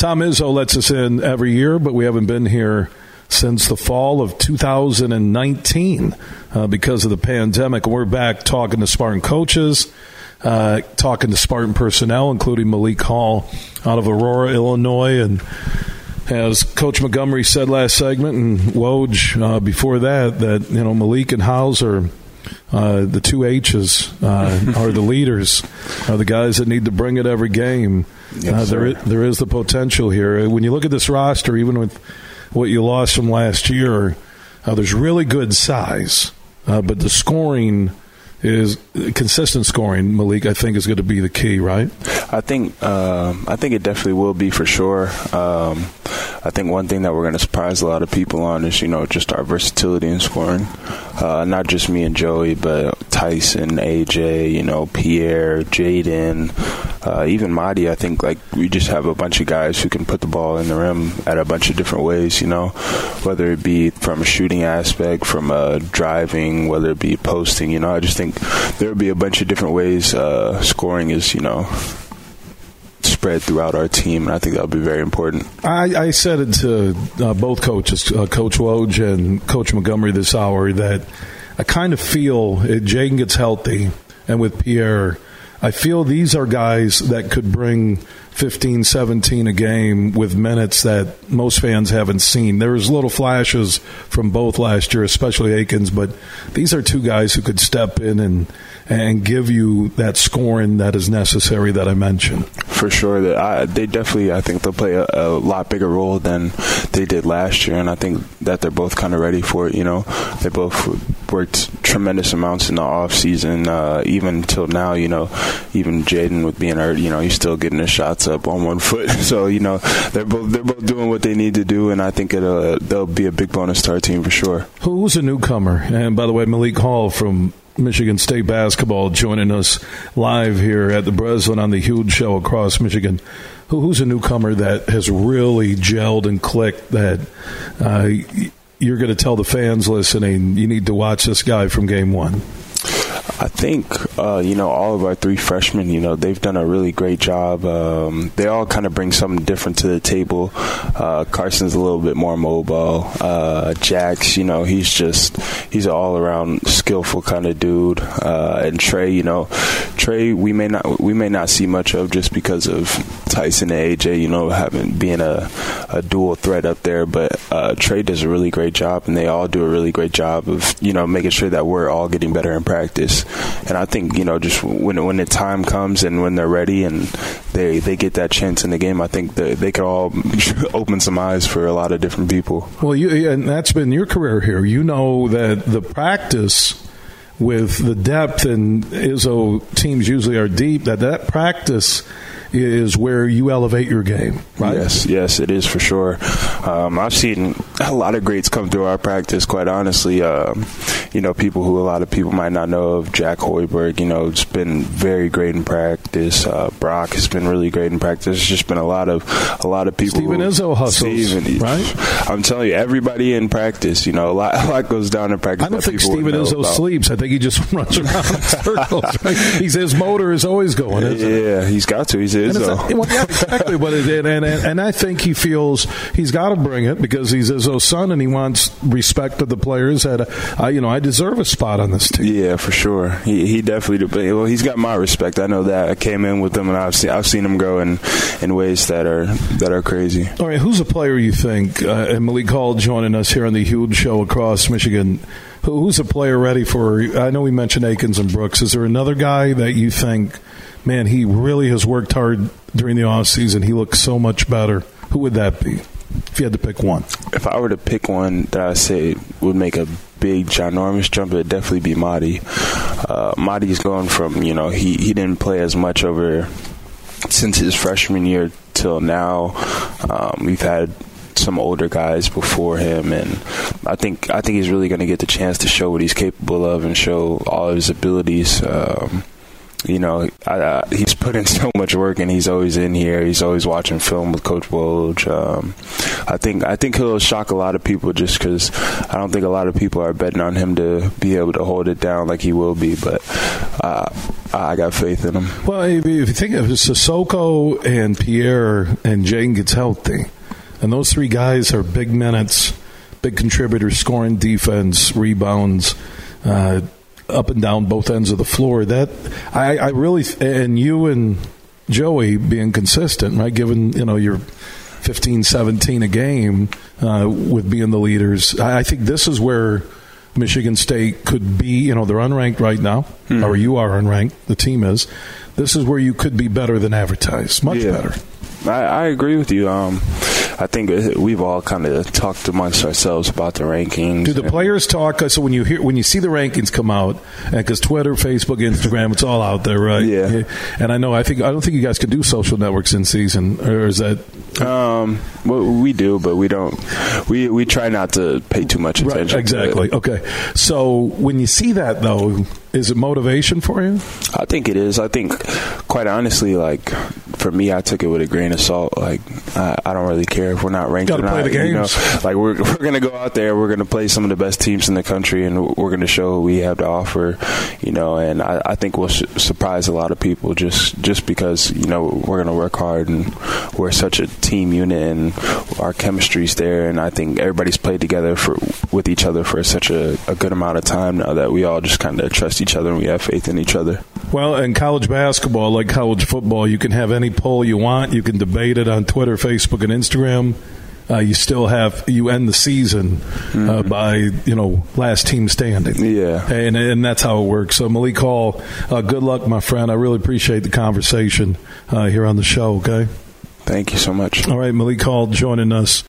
Tom Izzo lets us in every year, but we haven't been here since the fall of 2019 uh, because of the pandemic. We're back talking to Spartan coaches, uh, talking to Spartan personnel, including Malik Hall out of Aurora, Illinois, and as Coach Montgomery said last segment, and Woj uh, before that, that you know Malik and Hauser. Uh, the two H's uh, are the leaders, are the guys that need to bring it every game. Yes, uh, there, is, there is the potential here. When you look at this roster, even with what you lost from last year, uh, there's really good size, uh, but the scoring is consistent scoring. Malik, I think, is going to be the key, right? I think um, I think it definitely will be for sure. Um, I think one thing that we're going to surprise a lot of people on is you know just our versatility in scoring. Uh, not just me and Joey, but Tyson, AJ, you know Pierre, Jaden, uh, even Mady. I think like we just have a bunch of guys who can put the ball in the rim at a bunch of different ways. You know, whether it be from a shooting aspect, from a driving, whether it be posting. You know, I just think there will be a bunch of different ways uh, scoring is you know spread throughout our team, and I think that'll be very important. I, I said it to uh, both coaches, uh, Coach Woj and Coach Montgomery, this hour that I kind of feel if Jaden gets healthy, and with Pierre, I feel these are guys that could bring 15, 17 a game with minutes that most fans haven't seen. There was little flashes from both last year, especially Akins, but these are two guys who could step in and and give you that scoring that is necessary that I mentioned. For sure, that I, they definitely, I think they'll play a, a, lot bigger role than they did last year, and I think that they're both kind of ready for it. You know, they both worked tremendous amounts in the off season, uh, even till now. You know, even Jaden with being hurt, you know, he's still getting his shots up on one foot. So you know, they're both they're both doing what they need to do, and I think it'll they'll be a big bonus to our team for sure. Who's a newcomer? And by the way, Malik Hall from Michigan State basketball joining us live here at the Breslin on the huge show across Michigan. Who's a newcomer that has really gelled and clicked that uh, you're going to tell the fans listening you need to watch this guy from game one? I think uh, you know all of our three freshmen. You know they've done a really great job. Um, they all kind of bring something different to the table. Uh, Carson's a little bit more mobile. Uh, Jax, you know, he's just he's an all around skillful kind of dude. Uh, and Tre, you know, Tre we may not we may not see much of just because of Tyson and AJ. You know, having being a, a dual threat up there, but uh, Tre does a really great job, and they all do a really great job of you know making sure that we're all getting better in practice. And I think you know just when when the time comes and when they're ready and they they get that chance in the game, I think that they could all open some eyes for a lot of different people. Well, you and that's been your career here. You know that the practice with the depth and Izzo teams usually are deep. That that practice is where you elevate your game, right? Yes, yes, it is for sure. Um, I've seen a lot of greats come through our practice. Quite honestly, um, you know, people who a lot of people might not know of. Jack Hoiberg, you know, it's been very great in practice. Uh, Brock has been really great in practice. It's just been a lot of a lot of people. Steven Izzo hustles, Steven, right? I'm telling you, everybody in practice. You know, a lot, a lot goes down in practice. I don't think Steven Izzo about. sleeps. I think he just runs around in circles. Right? He's his motor is always going. yeah, he's got to. He's Izzo. well, yeah, exactly what it and, and and I think he feels he's got to bring it because he's Izzo's son and he wants respect of the players. That uh, you know, I deserve a spot on this team. Yeah, for sure. He he definitely. Well, he's got my respect. I know that. I came in with him, and I've seen I've seen him grow in in ways that are that are crazy. All right, who's a player you think? Uh, and Malik Hall joining us here on the huge show across Michigan. Who's a player ready for? I know we mentioned Akins and Brooks. Is there another guy that you think? Man, he really has worked hard during the off season. He looks so much better. Who would that be? If you had to pick one, if I were to pick one that I say would make a big, ginormous jump, it'd definitely be Mady. Uh, Mady's going from you know he he didn't play as much over since his freshman year till now. Um, we've had some older guys before him, and I think I think he's really going to get the chance to show what he's capable of and show all of his abilities. Um, you know, I, uh, he's put in so much work, and he's always in here. He's always watching film with Coach Woj. Um, I think I think he'll shock a lot of people just because I don't think a lot of people are betting on him to be able to hold it down like he will be. But uh, I got faith in him. Well, if you think of Sissoko and Pierre and Jane gets healthy, and those three guys are big minutes, big contributors, scoring defense, rebounds. Uh, up and down both ends of the floor. That I, I really and you and Joey being consistent, right? Given you know you're 15, 17 a game uh, with being the leaders, I, I, think this is where Michigan State could be. You know they're unranked right now, mm-hmm. or you are unranked. The team is. This is where you could be better than advertised, much yeah. better. I, I agree with you. Um, I think we've all kind of talked amongst ourselves about the rankings. Do the players talk? So when you hear when you see the rankings come out, because Twitter, Facebook, Instagram, it's all out there, right? Yeah. And I know I think I don't think you guys can do social networks in season, or is that? Um, well, we do, but we don't. We we try not to pay too much attention. Right, exactly. Okay. So when you see that though, is it motivation for you? I think it is. I think, quite honestly, like for me, I took it with a grain of salt. Like I, I don't really care if we're not ranked or not. You know, like we're we're gonna go out there, we're gonna play some of the best teams in the country, and we're gonna show what we have to offer. You know, and I, I think we'll sh- surprise a lot of people just just because you know we're gonna work hard and we're such a team unit and our chemistry's there, and I think everybody's played together for with each other for such a, a good amount of time now that we all just kind of trust each other and we have faith in each other. Well, in college basketball, like college football, you can have any poll you want. You can debate it on Twitter, Facebook, and Instagram. Uh, you still have you end the season uh, mm-hmm. by you know last team standing. Yeah, and and that's how it works. So Malik Hall, uh, good luck, my friend. I really appreciate the conversation uh, here on the show. Okay, thank you so much. All right, Malik Hall joining us.